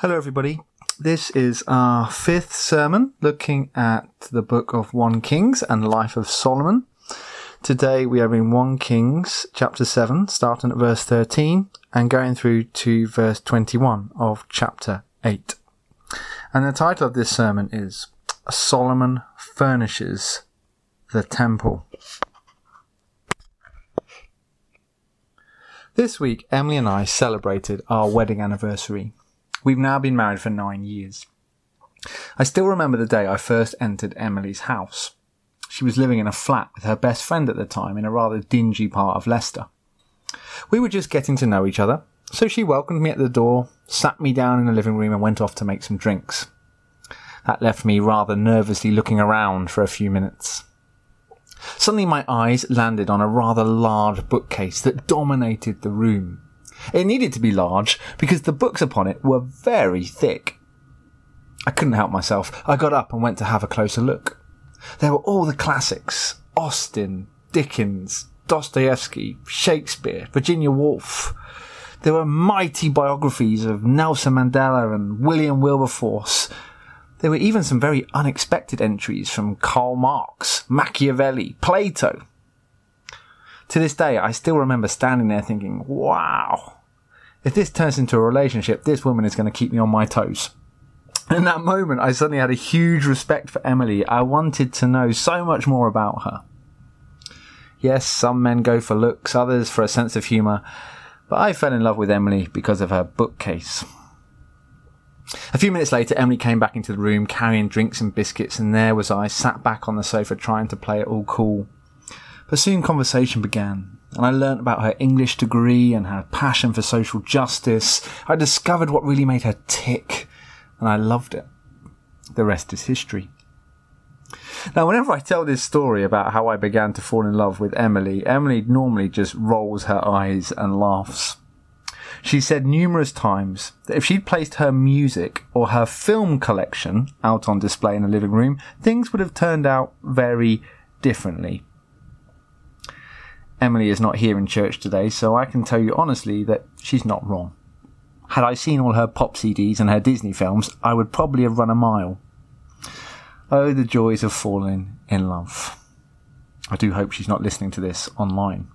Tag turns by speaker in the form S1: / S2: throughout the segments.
S1: Hello, everybody. This is our fifth sermon looking at the book of 1 Kings and life of Solomon. Today we are in 1 Kings chapter 7, starting at verse 13 and going through to verse 21 of chapter 8. And the title of this sermon is Solomon Furnishes the Temple. This week, Emily and I celebrated our wedding anniversary. We've now been married for nine years. I still remember the day I first entered Emily's house. She was living in a flat with her best friend at the time in a rather dingy part of Leicester. We were just getting to know each other, so she welcomed me at the door, sat me down in the living room, and went off to make some drinks. That left me rather nervously looking around for a few minutes. Suddenly my eyes landed on a rather large bookcase that dominated the room. It needed to be large because the books upon it were very thick. I couldn't help myself. I got up and went to have a closer look. There were all the classics Austen, Dickens, Dostoevsky, Shakespeare, Virginia Woolf. There were mighty biographies of Nelson Mandela and William Wilberforce. There were even some very unexpected entries from Karl Marx, Machiavelli, Plato. To this day, I still remember standing there thinking, wow, if this turns into a relationship, this woman is going to keep me on my toes. In that moment, I suddenly had a huge respect for Emily. I wanted to know so much more about her. Yes, some men go for looks, others for a sense of humour, but I fell in love with Emily because of her bookcase. A few minutes later, Emily came back into the room carrying drinks and biscuits, and there was I, sat back on the sofa trying to play it all cool. But soon conversation began, and I learnt about her English degree and her passion for social justice. I discovered what really made her tick, and I loved it. The rest is history. Now, whenever I tell this story about how I began to fall in love with Emily, Emily normally just rolls her eyes and laughs. She said numerous times that if she'd placed her music or her film collection out on display in the living room, things would have turned out very differently. Emily is not here in church today, so I can tell you honestly that she's not wrong. Had I seen all her pop CDs and her Disney films, I would probably have run a mile. Oh, the joys of falling in love. I do hope she's not listening to this online.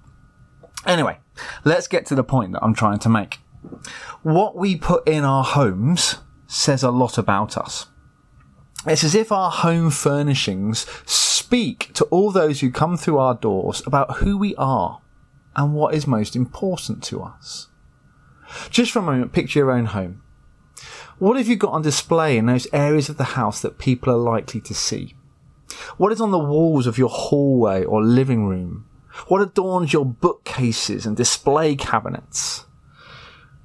S1: Anyway, let's get to the point that I'm trying to make. What we put in our homes says a lot about us. It's as if our home furnishings speak to all those who come through our doors about who we are and what is most important to us. Just for a moment, picture your own home. What have you got on display in those areas of the house that people are likely to see? What is on the walls of your hallway or living room? What adorns your bookcases and display cabinets?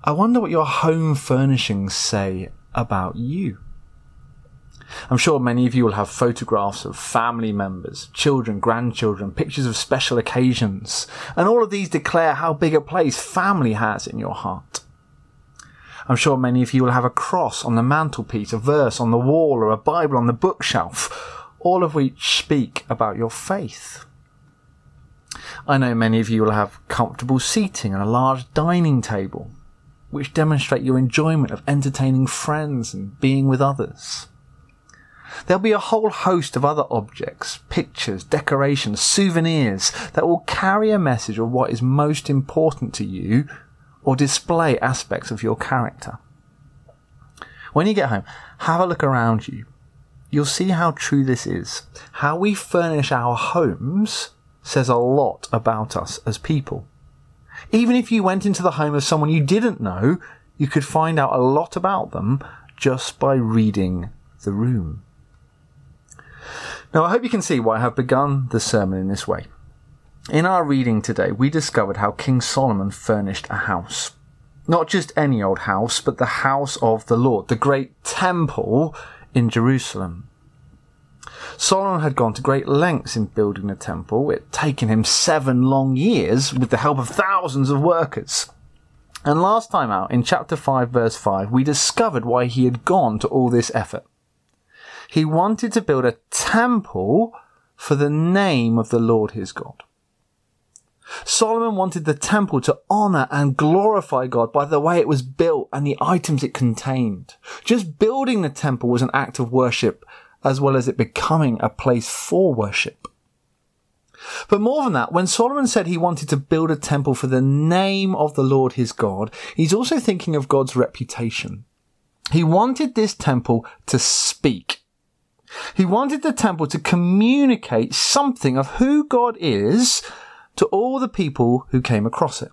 S1: I wonder what your home furnishings say about you. I'm sure many of you will have photographs of family members, children, grandchildren, pictures of special occasions, and all of these declare how big a place family has in your heart. I'm sure many of you will have a cross on the mantelpiece, a verse on the wall, or a Bible on the bookshelf, all of which speak about your faith. I know many of you will have comfortable seating and a large dining table, which demonstrate your enjoyment of entertaining friends and being with others. There'll be a whole host of other objects, pictures, decorations, souvenirs that will carry a message of what is most important to you or display aspects of your character. When you get home, have a look around you. You'll see how true this is. How we furnish our homes says a lot about us as people. Even if you went into the home of someone you didn't know, you could find out a lot about them just by reading the room. Now, I hope you can see why I have begun the sermon in this way. In our reading today, we discovered how King Solomon furnished a house. Not just any old house, but the house of the Lord, the great temple in Jerusalem. Solomon had gone to great lengths in building the temple. It had taken him seven long years with the help of thousands of workers. And last time out, in chapter 5, verse 5, we discovered why he had gone to all this effort. He wanted to build a temple for the name of the Lord his God. Solomon wanted the temple to honor and glorify God by the way it was built and the items it contained. Just building the temple was an act of worship as well as it becoming a place for worship. But more than that, when Solomon said he wanted to build a temple for the name of the Lord his God, he's also thinking of God's reputation. He wanted this temple to speak. He wanted the temple to communicate something of who God is to all the people who came across it.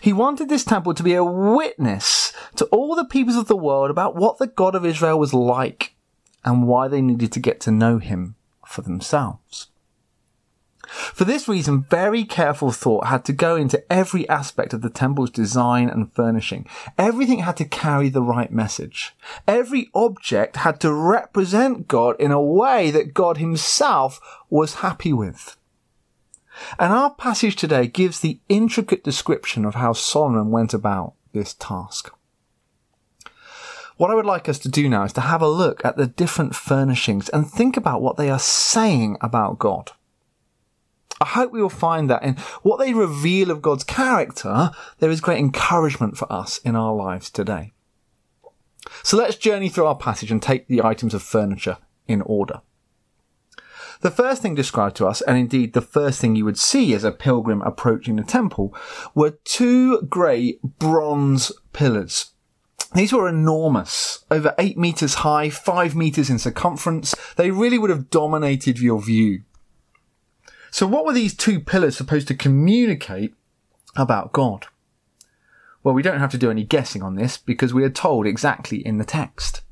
S1: He wanted this temple to be a witness to all the peoples of the world about what the God of Israel was like and why they needed to get to know him for themselves. For this reason, very careful thought had to go into every aspect of the temple's design and furnishing. Everything had to carry the right message. Every object had to represent God in a way that God himself was happy with. And our passage today gives the intricate description of how Solomon went about this task. What I would like us to do now is to have a look at the different furnishings and think about what they are saying about God. I hope we will find that in what they reveal of God's character, there is great encouragement for us in our lives today. So let's journey through our passage and take the items of furniture in order. The first thing described to us, and indeed the first thing you would see as a pilgrim approaching the temple, were two great bronze pillars. These were enormous, over eight meters high, five meters in circumference. They really would have dominated your view. So what were these two pillars supposed to communicate about God? Well, we don't have to do any guessing on this because we are told exactly in the text.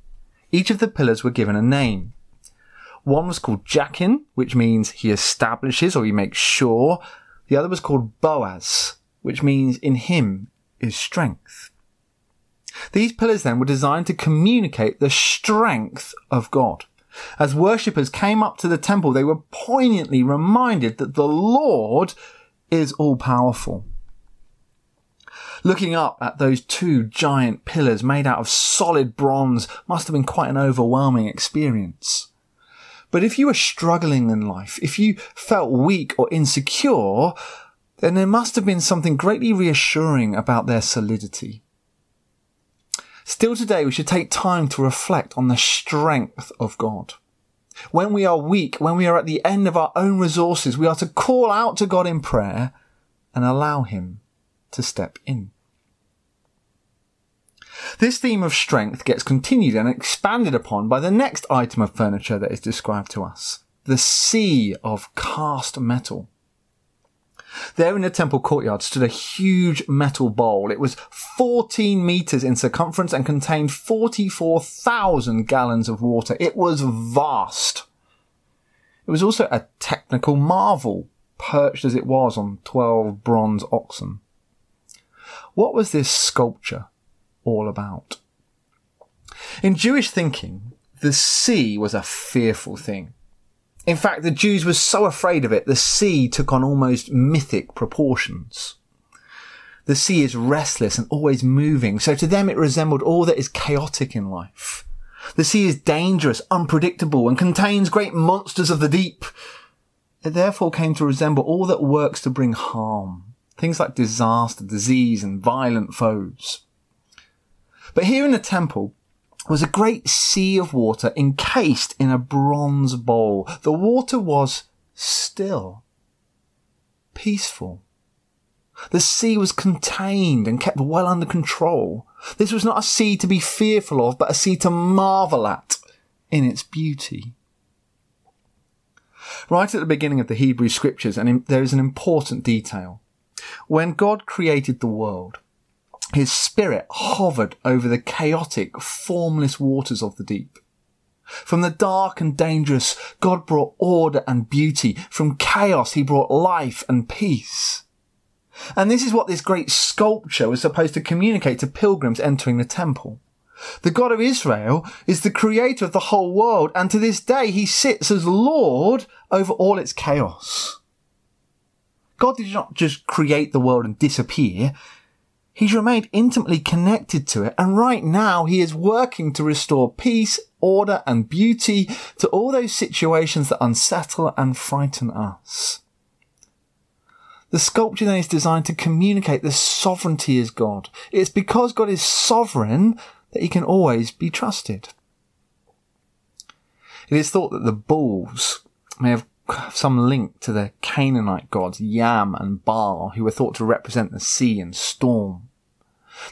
S1: Each of the pillars were given a name. One was called Jachin, which means he establishes or he makes sure. The other was called Boaz, which means in him is strength. These pillars then were designed to communicate the strength of God. As worshippers came up to the temple, they were poignantly reminded that the Lord is all powerful. Looking up at those two giant pillars made out of solid bronze must have been quite an overwhelming experience. But if you were struggling in life, if you felt weak or insecure, then there must have been something greatly reassuring about their solidity. Still today, we should take time to reflect on the strength of God. When we are weak, when we are at the end of our own resources, we are to call out to God in prayer and allow Him to step in. This theme of strength gets continued and expanded upon by the next item of furniture that is described to us. The sea of cast metal. There in the temple courtyard stood a huge metal bowl. It was 14 meters in circumference and contained 44,000 gallons of water. It was vast. It was also a technical marvel, perched as it was on 12 bronze oxen. What was this sculpture all about. In Jewish thinking, the sea was a fearful thing. In fact, the Jews were so afraid of it, the sea took on almost mythic proportions. The sea is restless and always moving, so to them it resembled all that is chaotic in life. The sea is dangerous, unpredictable, and contains great monsters of the deep. It therefore came to resemble all that works to bring harm. Things like disaster, disease, and violent foes. But here in the temple was a great sea of water encased in a bronze bowl. The water was still, peaceful. The sea was contained and kept well under control. This was not a sea to be fearful of, but a sea to marvel at in its beauty. Right at the beginning of the Hebrew scriptures, and there is an important detail. When God created the world, his spirit hovered over the chaotic, formless waters of the deep. From the dark and dangerous, God brought order and beauty. From chaos, he brought life and peace. And this is what this great sculpture was supposed to communicate to pilgrims entering the temple. The God of Israel is the creator of the whole world, and to this day he sits as Lord over all its chaos. God did not just create the world and disappear. He's remained intimately connected to it, and right now he is working to restore peace, order, and beauty to all those situations that unsettle and frighten us. The sculpture then is designed to communicate the sovereignty of God. It's because God is sovereign that he can always be trusted. It is thought that the bulls may have some link to the Canaanite gods Yam and Baal, who were thought to represent the sea and storm.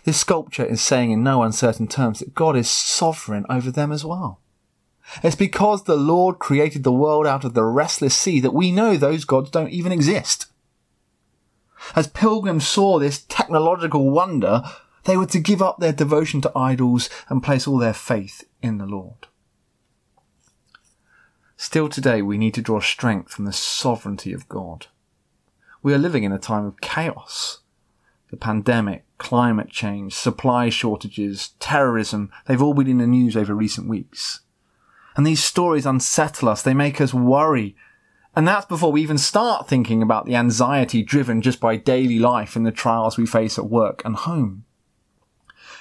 S1: This sculpture is saying in no uncertain terms that God is sovereign over them as well. It's because the Lord created the world out of the restless sea that we know those gods don't even exist. As pilgrims saw this technological wonder, they were to give up their devotion to idols and place all their faith in the Lord. Still today, we need to draw strength from the sovereignty of God. We are living in a time of chaos. The pandemic, climate change, supply shortages, terrorism, they've all been in the news over recent weeks. And these stories unsettle us, they make us worry. And that's before we even start thinking about the anxiety driven just by daily life and the trials we face at work and home.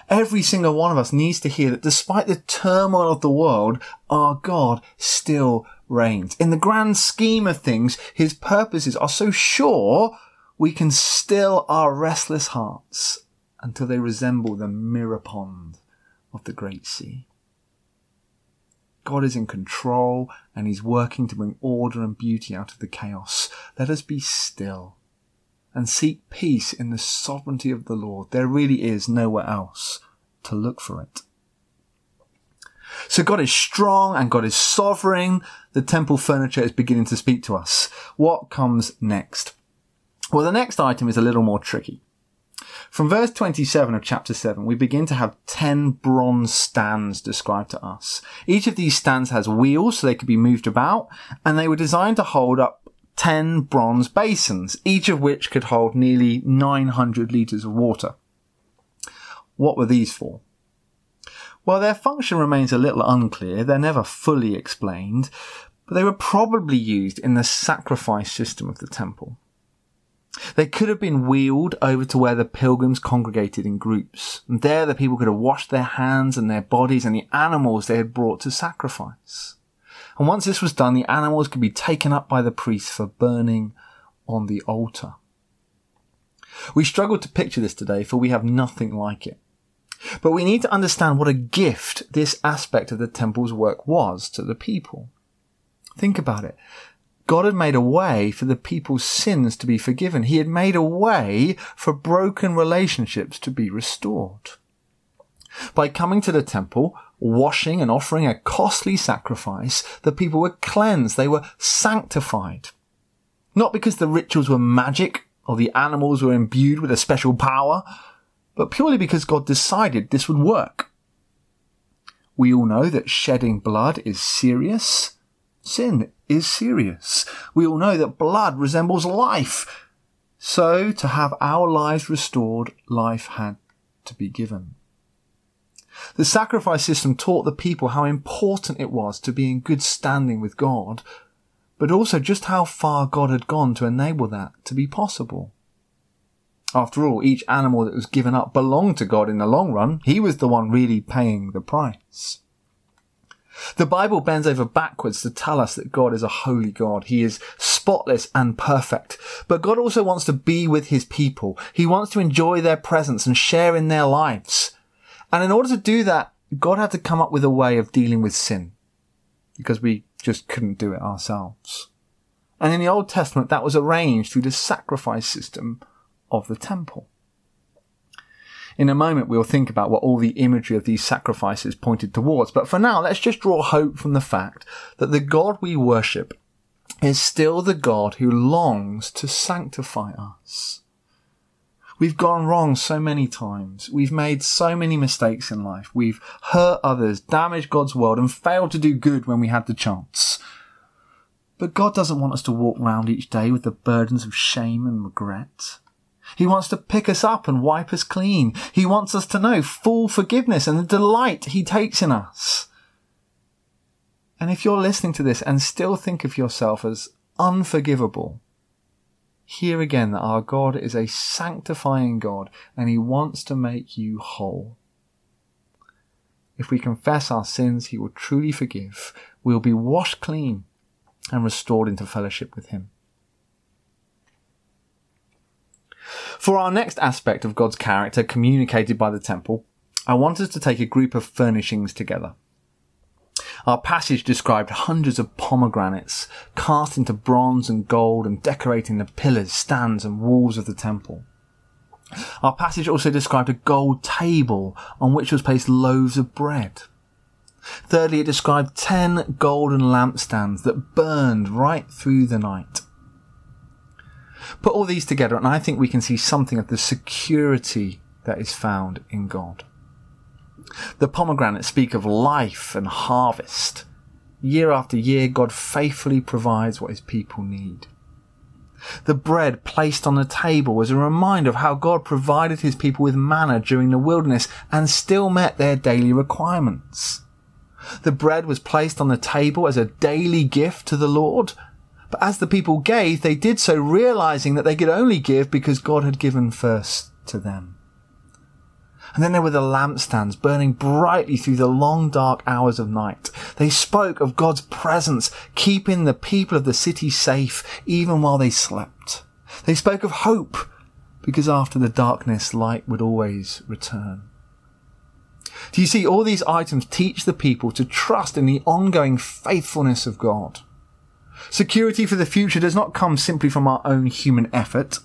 S1: Every single one of us needs to hear that despite the turmoil of the world, our God still reigns. In the grand scheme of things, his purposes are so sure we can still our restless hearts until they resemble the mirror pond of the great sea. God is in control and he's working to bring order and beauty out of the chaos. Let us be still and seek peace in the sovereignty of the Lord. There really is nowhere else to look for it. So God is strong and God is sovereign. The temple furniture is beginning to speak to us. What comes next? Well, the next item is a little more tricky. From verse 27 of chapter 7, we begin to have 10 bronze stands described to us. Each of these stands has wheels so they could be moved about, and they were designed to hold up 10 bronze basins, each of which could hold nearly 900 litres of water. What were these for? Well, their function remains a little unclear, they're never fully explained, but they were probably used in the sacrifice system of the temple. They could have been wheeled over to where the pilgrims congregated in groups, and there the people could have washed their hands and their bodies and the animals they had brought to sacrifice. And once this was done, the animals could be taken up by the priests for burning on the altar. We struggle to picture this today, for we have nothing like it. But we need to understand what a gift this aspect of the temple's work was to the people. Think about it. God had made a way for the people's sins to be forgiven. He had made a way for broken relationships to be restored. By coming to the temple, washing and offering a costly sacrifice, the people were cleansed. They were sanctified. Not because the rituals were magic or the animals were imbued with a special power, but purely because God decided this would work. We all know that shedding blood is serious. Sin is serious. We all know that blood resembles life. So to have our lives restored, life had to be given. The sacrifice system taught the people how important it was to be in good standing with God, but also just how far God had gone to enable that to be possible. After all, each animal that was given up belonged to God in the long run. He was the one really paying the price. The Bible bends over backwards to tell us that God is a holy God. He is spotless and perfect. But God also wants to be with his people. He wants to enjoy their presence and share in their lives. And in order to do that, God had to come up with a way of dealing with sin because we just couldn't do it ourselves. And in the Old Testament, that was arranged through the sacrifice system of the temple. In a moment, we'll think about what all the imagery of these sacrifices pointed towards, but for now, let's just draw hope from the fact that the God we worship is still the God who longs to sanctify us. We've gone wrong so many times. We've made so many mistakes in life. We've hurt others, damaged God's world, and failed to do good when we had the chance. But God doesn't want us to walk round each day with the burdens of shame and regret. He wants to pick us up and wipe us clean. He wants us to know full forgiveness and the delight he takes in us. And if you're listening to this and still think of yourself as unforgivable, hear again that our God is a sanctifying God and he wants to make you whole. If we confess our sins, he will truly forgive. We'll be washed clean and restored into fellowship with him. For our next aspect of God's character communicated by the temple, I want us to take a group of furnishings together. Our passage described hundreds of pomegranates cast into bronze and gold and decorating the pillars, stands and walls of the temple. Our passage also described a gold table on which was placed loaves of bread. Thirdly, it described ten golden lampstands that burned right through the night. Put all these together, and I think we can see something of the security that is found in God. The pomegranates speak of life and harvest. Year after year, God faithfully provides what his people need. The bread placed on the table was a reminder of how God provided his people with manna during the wilderness and still met their daily requirements. The bread was placed on the table as a daily gift to the Lord, but as the people gave, they did so realizing that they could only give because God had given first to them. And then there were the lampstands burning brightly through the long dark hours of night. They spoke of God's presence, keeping the people of the city safe even while they slept. They spoke of hope, because after the darkness, light would always return. Do you see, all these items teach the people to trust in the ongoing faithfulness of God. Security for the future does not come simply from our own human effort,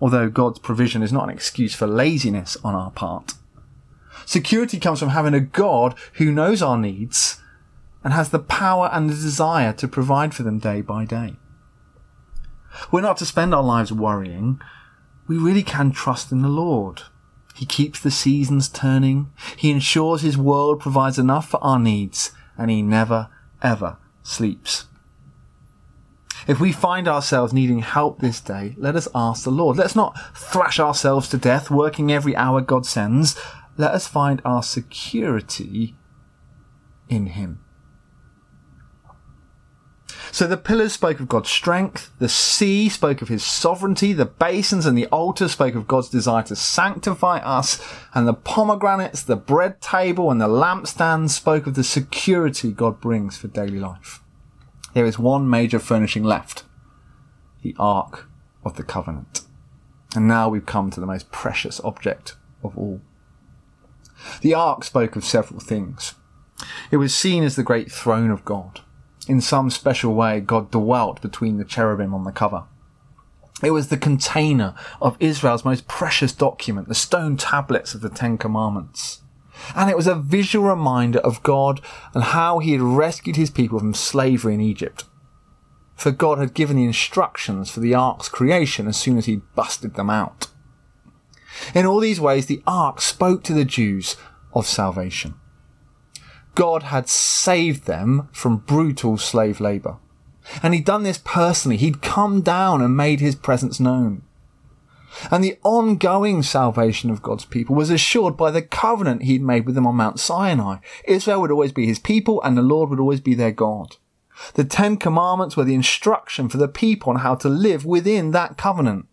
S1: although God's provision is not an excuse for laziness on our part. Security comes from having a God who knows our needs and has the power and the desire to provide for them day by day. We're not to spend our lives worrying. We really can trust in the Lord. He keeps the seasons turning. He ensures his world provides enough for our needs and he never, ever sleeps. If we find ourselves needing help this day, let us ask the Lord. Let's not thrash ourselves to death, working every hour God sends. Let us find our security in Him. So the pillars spoke of God's strength, the sea spoke of his sovereignty, the basins and the altar spoke of God's desire to sanctify us, and the pomegranates, the bread table, and the lampstands spoke of the security God brings for daily life there is one major furnishing left the Ark of the Covenant. And now we've come to the most precious object of all. The Ark spoke of several things. It was seen as the great throne of God. In some special way, God dwelt between the cherubim on the cover. It was the container of Israel's most precious document, the stone tablets of the Ten Commandments. And it was a visual reminder of God and how he had rescued his people from slavery in Egypt. For God had given the instructions for the ark's creation as soon as he busted them out. In all these ways, the ark spoke to the Jews of salvation. God had saved them from brutal slave labour. And he'd done this personally. He'd come down and made his presence known. And the ongoing salvation of God's people was assured by the covenant he'd made with them on Mount Sinai. Israel would always be his people and the Lord would always be their God. The Ten Commandments were the instruction for the people on how to live within that covenant.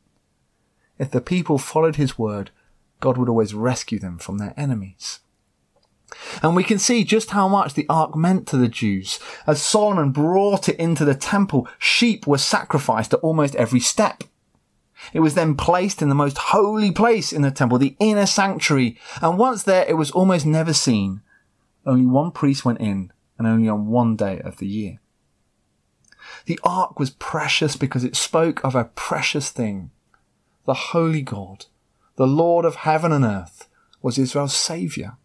S1: If the people followed his word, God would always rescue them from their enemies. And we can see just how much the ark meant to the Jews. As Solomon brought it into the temple, sheep were sacrificed at almost every step. It was then placed in the most holy place in the temple, the inner sanctuary, and once there it was almost never seen. Only one priest went in, and only on one day of the year. The ark was precious because it spoke of a precious thing. The holy God, the Lord of heaven and earth, was Israel's saviour,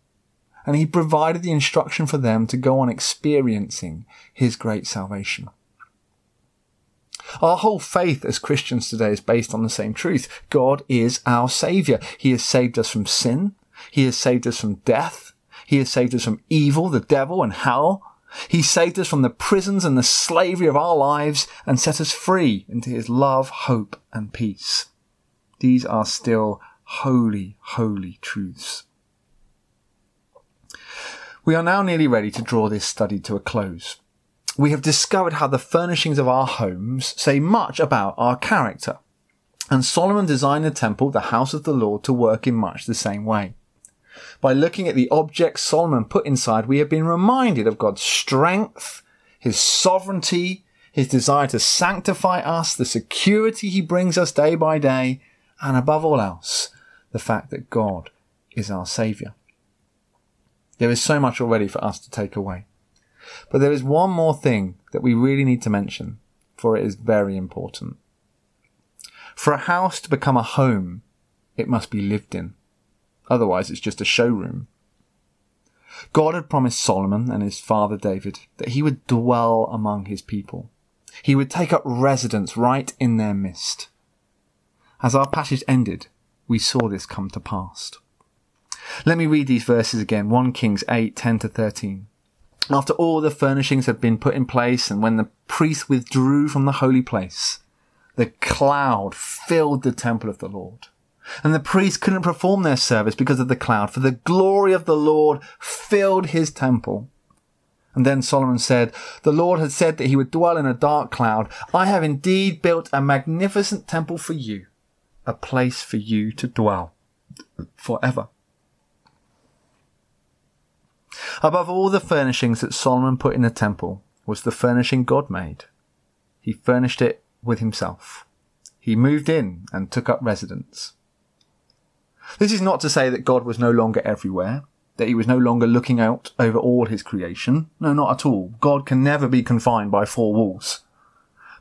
S1: and he provided the instruction for them to go on experiencing his great salvation. Our whole faith as Christians today is based on the same truth. God is our Saviour. He has saved us from sin. He has saved us from death. He has saved us from evil, the devil, and hell. He saved us from the prisons and the slavery of our lives and set us free into His love, hope, and peace. These are still holy, holy truths. We are now nearly ready to draw this study to a close we have discovered how the furnishings of our homes say much about our character. And Solomon designed the temple, the house of the Lord, to work in much the same way. By looking at the objects Solomon put inside, we have been reminded of God's strength, his sovereignty, his desire to sanctify us, the security he brings us day by day, And above all else, the fact that God is our Saviour. There is so much already for us to take away. But there is one more thing that we really need to mention, for it is very important. For a house to become a home, it must be lived in. Otherwise, it's just a showroom. God had promised Solomon and his father David that he would dwell among his people. He would take up residence right in their midst. As our passage ended, we saw this come to pass. Let me read these verses again 1 Kings 8 10 to 13. After all the furnishings had been put in place, and when the priest withdrew from the holy place, the cloud filled the temple of the Lord. And the priests couldn't perform their service because of the cloud, for the glory of the Lord filled his temple. And then Solomon said, The Lord had said that he would dwell in a dark cloud. I have indeed built a magnificent temple for you, a place for you to dwell forever. Above all the furnishings that Solomon put in the temple was the furnishing God made. He furnished it with himself. He moved in and took up residence. This is not to say that God was no longer everywhere, that he was no longer looking out over all his creation. No, not at all. God can never be confined by four walls.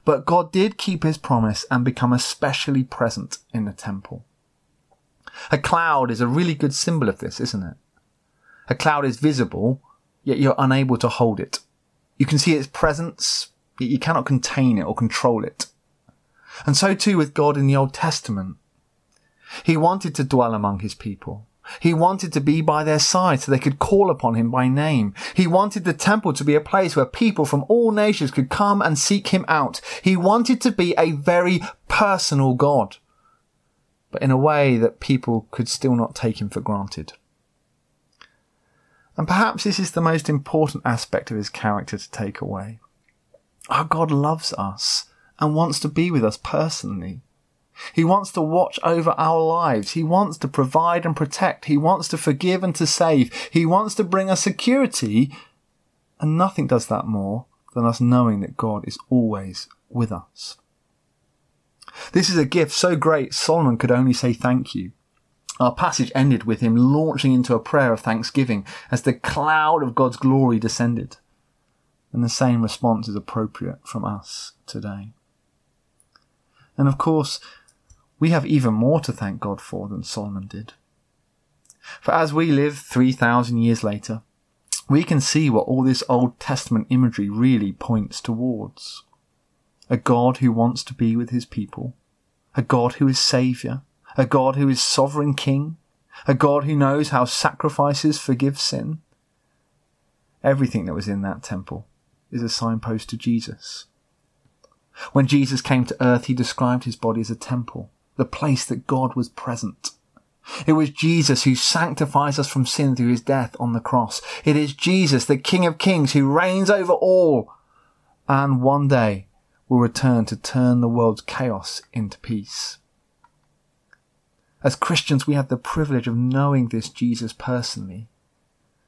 S1: But God did keep his promise and become especially present in the temple. A cloud is a really good symbol of this, isn't it? A cloud is visible, yet you're unable to hold it. You can see its presence, yet you cannot contain it or control it. And so too with God in the Old Testament. He wanted to dwell among his people. He wanted to be by their side so they could call upon him by name. He wanted the temple to be a place where people from all nations could come and seek him out. He wanted to be a very personal God, but in a way that people could still not take him for granted. And perhaps this is the most important aspect of his character to take away. Our God loves us and wants to be with us personally. He wants to watch over our lives. He wants to provide and protect. He wants to forgive and to save. He wants to bring us security. And nothing does that more than us knowing that God is always with us. This is a gift so great Solomon could only say thank you. Our passage ended with him launching into a prayer of thanksgiving as the cloud of God's glory descended. And the same response is appropriate from us today. And of course, we have even more to thank God for than Solomon did. For as we live 3,000 years later, we can see what all this Old Testament imagery really points towards. A God who wants to be with his people, a God who is Saviour, a God who is sovereign king, a God who knows how sacrifices forgive sin. Everything that was in that temple is a signpost to Jesus. When Jesus came to earth, he described his body as a temple, the place that God was present. It was Jesus who sanctifies us from sin through his death on the cross. It is Jesus, the King of Kings, who reigns over all and one day will return to turn the world's chaos into peace. As Christians, we have the privilege of knowing this Jesus personally.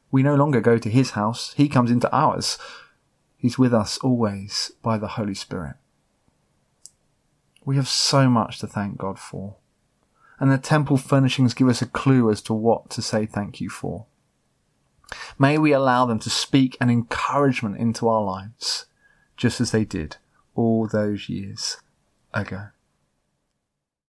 S1: We no longer go to his house, he comes into ours. He's with us always by the Holy Spirit. We have so much to thank God for. And the temple furnishings give us a clue as to what to say thank you for. May we allow them to speak an encouragement into our lives, just as they did all those years ago.